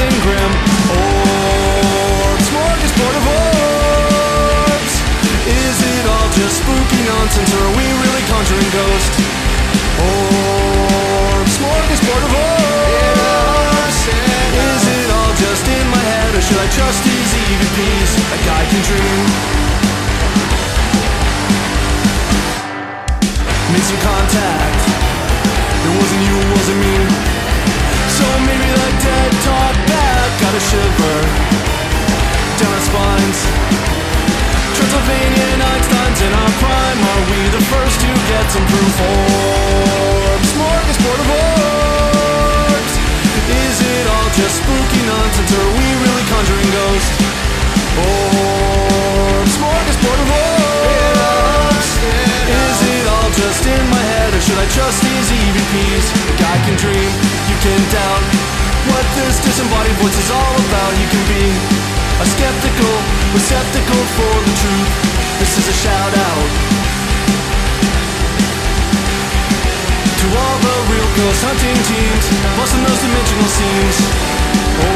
Something grim. Orbs, oh, smorgasbord of orbs. Is it all just spooky nonsense or are we really conjuring ghosts? Orbs, smorgasbord of orbs. Is it all just in my head or should I trust these EVPs? A guy can dream. Some contact. It wasn't you, it wasn't me. First to get some proof? Orbs, smorgasbord of orbs. Is it all just spooky nonsense or are we really conjuring ghosts? Orbs, smorgasbord of orbs. Is it all just in my head or should I trust these EVPs? A guy can dream, you can doubt what this disembodied voice is all about. You can be a skeptical receptacle for the truth. This is a shout out No something changed, what's the dimensional scenes?